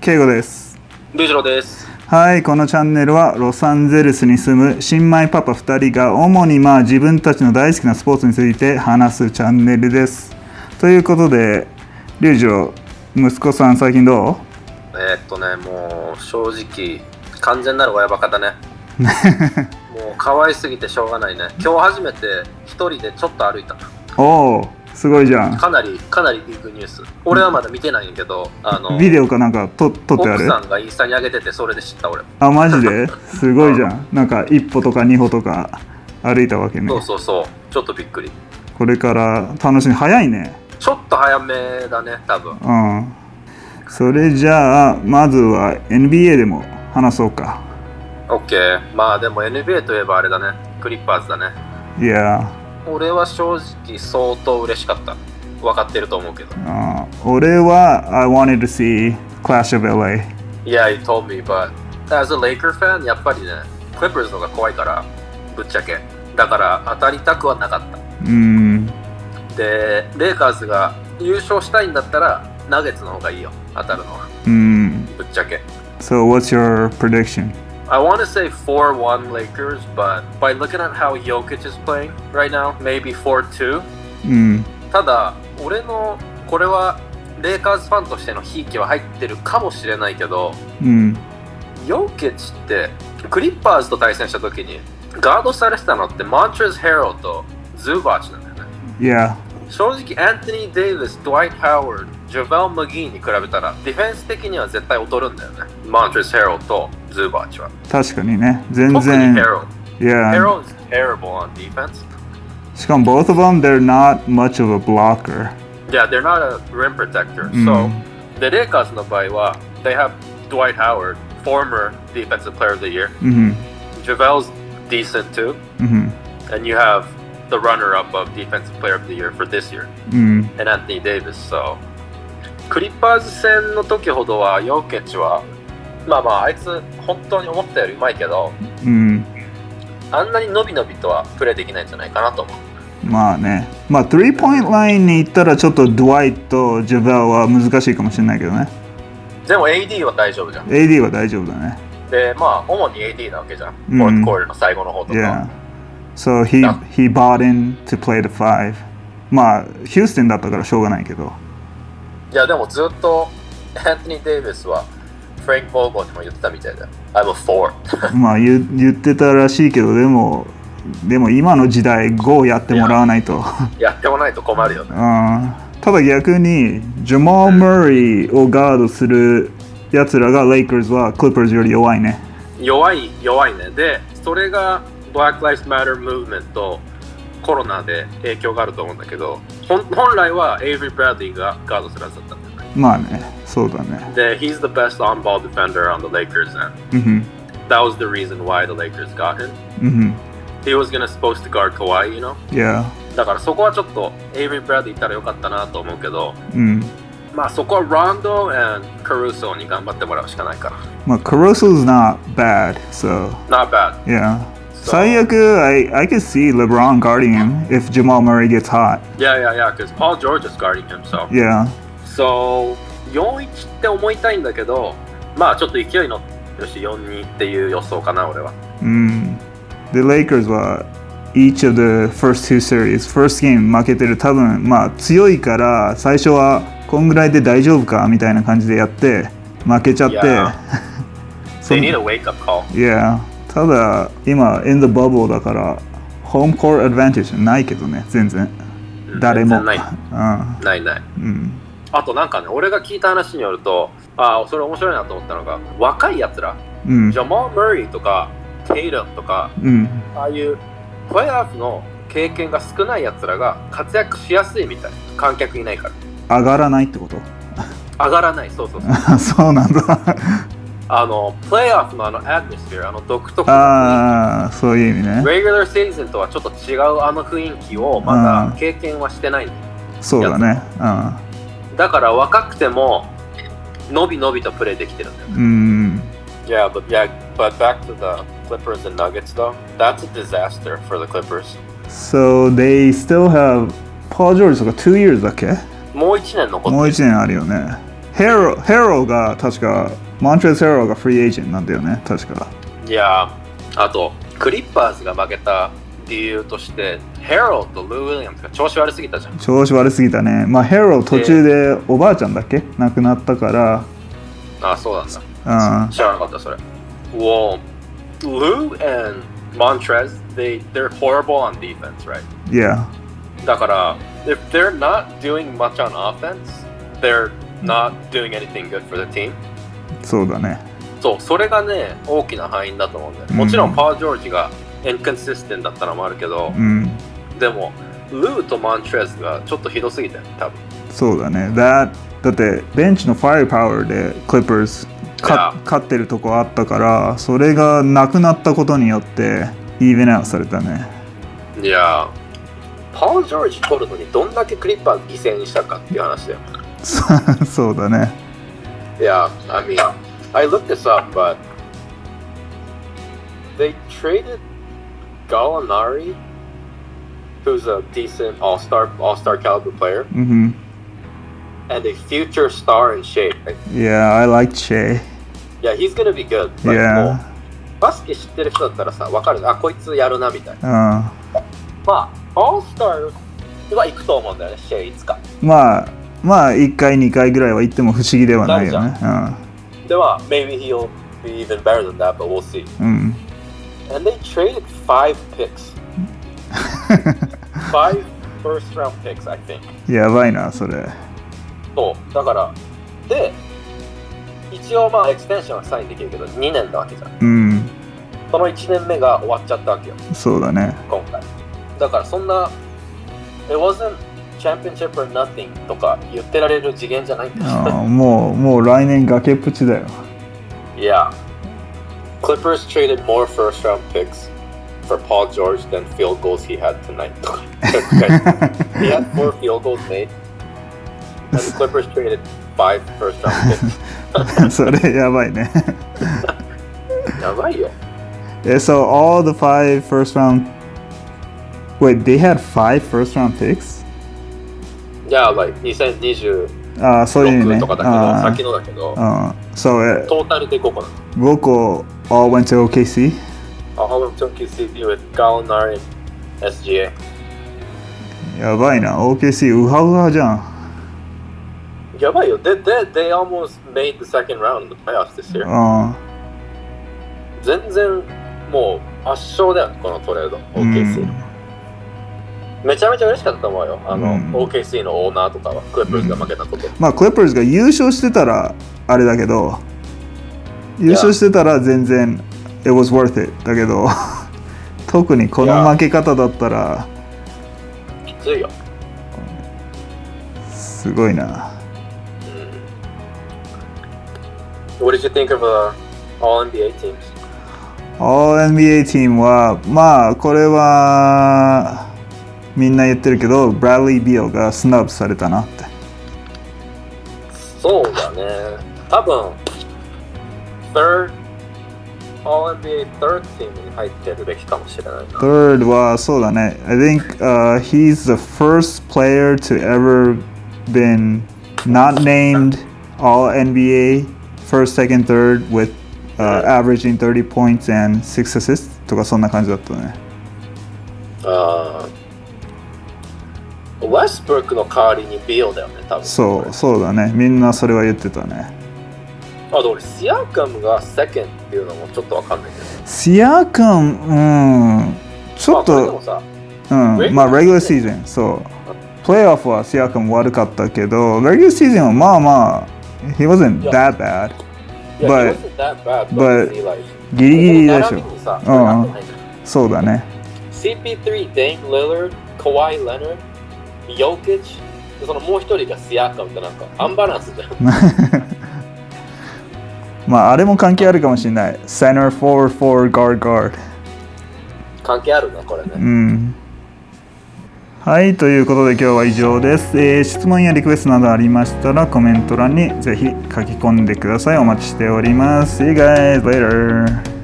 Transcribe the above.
ケイゴですルジロです。はいこのチャンネルはロサンゼルスに住む新米パパ2人が主にまあ自分たちの大好きなスポーツについて話すチャンネルですということでリュウジロ息子さん最近どう？えーっとね、もう正直、完全なる親バカだね。もう可愛すぎてしょうがないね。今日初めて一人でちょっと歩いた。おおすごいじゃんかなり、かなりビッグニュース。俺はまだ見てないんやけど、あの、ビデオかなんか撮撮ってある？奥さんがインスタに上げてて、それで知った俺。あマジで？すごいじゃんなんか一歩とか二歩とか歩いたわけねそうそうそう。ちょっとびっくり。これから楽しみ早いねちょっと早めだね、多分。うんそれじゃあまずは NBA でも話そうか OK。まあでも NBA といえばあれだね。クリッパーズだね。いや俺は正直相当嬉しかった。分かってると思うけど。あ俺は I wanted to see Clash of LA Yeah, you told me, but as a Laker fan, やっぱりね、Clippers の方が怖いから、ぶっちゃけ。だから当たりたくはなかった。うんで、レイカーズが優勝したいんだったら、ナゲッツの方がいいよ、当たるのは。うんぶっちゃけ。So what's your prediction? I want to say 4-1 Lakers, but by looking at how Jokic is playing right now, maybe 4-2. うんただ、俺のこれはレイカーズファンとしてのひいきは入ってるかもしれないけど、うんヨキッチってクリッパーズと対戦した時にガードされてたのってモントレズ・ハレルとズバッツなんだよね。Yeah. 正直アントニー・デイビス、ドワイト・ハワード、ジョベル・マギーに比べたらディフェンス的には絶対劣るんだよねマントレス・ヘローとズーバーチは確かにね全特に然ヘロー Yeah ヘロー is terrible on defense しかも both of them they're not much of a blocker Yeah, they're not a rim protector. うん So, the Lakers の場合は they have Dwight Howard, former defensive player of the year. うん JaVale's decent too. うん And you have the runner-up of defensive player of the year for this year, うん and Anthony Davis. So, クリッパーズ戦の時ほどはヨーケッチはまあまああいつ本当に思ったよりうまいけどうん。あんなに伸び伸びとはプレーできないんじゃないかなと。思うまあね。まあ3 point ラインに行ったらちょっとドワイトとジャベルは難しいかもしれないけどね。でも AD は大丈夫じゃん。AD は大丈夫だね。でまあ主に AD なわけじゃん、うん。フォートコールの最後の方とか、Yeah. So he he bought in to play the five. まあヒューステンだったからしょうがないけど。いやでもずっとアントニー・デイビスはフランク・ボーゴンにも言ってたみたいだよ。I'm a four まあ言言ってたらしいけどでもでも今の時代5やってもらわないと。やってもないと困るよね。うん。ただ逆にジャマー・ムーリーをガードするやつらがレイカーズはクリッパーズより弱いね。弱い弱いね。でそれが Black Lives Matter Movement とコロナで影響があると思うんだけど本来はエイブリー・ブラッドリーがガードするはずだったんだよねまあね、そうだね。で He's the best on-ball defender on the Lakers んふん that was the reason why the Lakers got him うんふん He was gonna supposed to guard Kawhi you know Yeah. だからそこはちょっとエイブリー・ブラッドリーいたらよかったなと思うけどうん。まあそこはロンド and カルーソに頑張ってもらうしかないから。まあ、Caruso's not bad, so Not bad. yeah. So- 最悪、I, I could see LeBron guarding him if Jamal Murray gets hot. Yeah, yeah, yeah, because Paul George is guarding him, so. Yeah. So, 4-1って思いたいんだけど、まあちょっと勢いのよし4-2っていう予想かな、俺は。うん。The Lakers は each of the first two series, first game 負けてる多分まあ強いから最初はこんぐらいで大丈夫かみたいな感じでやって負けちゃって Yeah. そ They の need a wake-up call. Yeah ただ今 in the bubble だからホームコートアドバンテージないけどね全然うん誰もない。うんないない。うんあとなんかね、俺が聞いた話によると、ああ、それ面白いなと思ったのが、若いやつら、うんジャマー・ムーリーとか、テイラムとか、うんああいうプレーオフの経験が少ないやつらが活躍しやすいみたい。観客いないから。上がらないってこと？上がらない、そうそうそう。そうなんだあの、プレーオフのあのアドミスフィア、あの独特ああそういう意味ね。レギュラーシーズンとはちょっと違うあの雰囲気をまだ経験はしてない。そうだね。だから若くても、のびのびとプレーできてるんだよ。うん。うん Yeah, but yeah, but back to the Clippers and Nuggets though. That's a disaster for the Clippers. So they still have Paul George とか2 years だっけ？もう1年残ってる。もう1年あるよね。ヘロヘロが確かモントレス・ヘロがフリーエージェントなんだよね確かいやーあとクリッパーズが負けた理由としてヘロとルー・ウィリアムズが調子悪すぎたじゃん調子悪すぎたねまあヘロ途中でおばあちゃんだっけ亡くなったからあそうなんだうん知らなかったそれ Well Lou and Montrez they they're horrible on defense right Yeah だから if they're not doing much on offense they're not doing anything good for the team そうだね。そうそれがね大きな敗因だと思うんだよ。ねもちろんパー・ジョージが inconsistent だったのもあるけど、うん。でもルーとマントレスがちょっとひどすぎたよね多分。そうだね。That だってベンチのファイアパワーでクリッパーズ.勝ってるとこあったからそれがなくなったことによってイーブンアウトされたね。いやパー・ジョージ取るのにどんだけクリッパー犠牲にしたかっていう話だよ。そ そうだね Yeah, I mean, I looked this up, but they traded Gallinari, who's a decent all-star, all-star caliber player, うん and a future star in shape. Like, Yeah I like Che yeah, he's gonna be good. But Yeah もうバスケ知ってる人だったらさ、わかる。あ、こいつやるなみたいな。うんまあ、オールスターは行くと思うんだよね、シェイいつか。まあ まあ1回2回ぐらいは行っても不思議ではないよねでは、maybe he'll be even better than that, but we'll see. うんうん And they traded five picks. five first round picks, I think. やばいなそれそう。だから、で、一応まあエクステンションはサインできるけど、2年なわけじゃん。うんその1年目が終わっちゃったわけよ、そうだね今回。だからそんな、It wasn't championship or nothing とか言ってられる次元じゃないんだよ。あーもうもう来年崖っぷちだよ yeah. Clippers traded more first round picks for Paul George than field goals he had tonight. he had four field goals made, and the Clippers traded five first round picks. それやばいねやばいよ。 Yeah, so all the five first round. Wait, they had five first round picks? いや、like 2026ああ、そういうね。とかだけど、あ先のだけど、あ、そう、トータルで5個な5の。個 all went to OKC? あ、ハムトン QC with Gallinari and SGA。やばいな、OKC ウハウハじゃん。やばいよ。They, they, they almost made the second round in the playoffs this year. あ全然もう圧勝だよ、このトレード、あ、OKC。めちゃめちゃ嬉しかったと思うよ。あの、うん OKC のオーナーとかは、クリップルズが負けたこと。まあ、クリッパーズが優勝してたらあれだけど、優勝してたら全然 it was worth it だけど、特にこの負け方だったらきついよ。すごいな。What did you think of uh, all NBA teams? All NBA チームはまあこれはみんな言ってるけどブラッリー・ビオがスナブされたなってそうだね。多分、third, all NBA third team に入ってるべきかもしれないな。Third はそうだね I think、uh, he's the first player to ever been not named All NBA first, second, third with、uh, averaging 30 points and 6 assists とかそんな感じだったねあーウェスブルックの代わりにビオだよね、多分。そうそうだねみんなそれは言ってたねあと俺、シアカムが second っていうのもちょっとわかんないけど。シアカムうんちょっまあうん、まあ、レギュラーシーズン、そう。プレイオフはシアカム悪かったけど、レギュラーシーズンはまあまあ、he wasn't that bad. But- that bad, but- but, see, like, ギリギリでしょうそうだね。CP3、Dame Lillard、Kawhi Leonard、Jokic、でそのもう一人がシアカムってなんかアンバランスじゃん。まあ、あれも関係あるかもしれない。center, forward, forward, guard, guard。関係あるね、これうね。ん。はい、ということで今日は以上です。えー質問やリクエストなどありましたらコメント欄にぜひ書き込んでください。お待ちしております。See you guys later!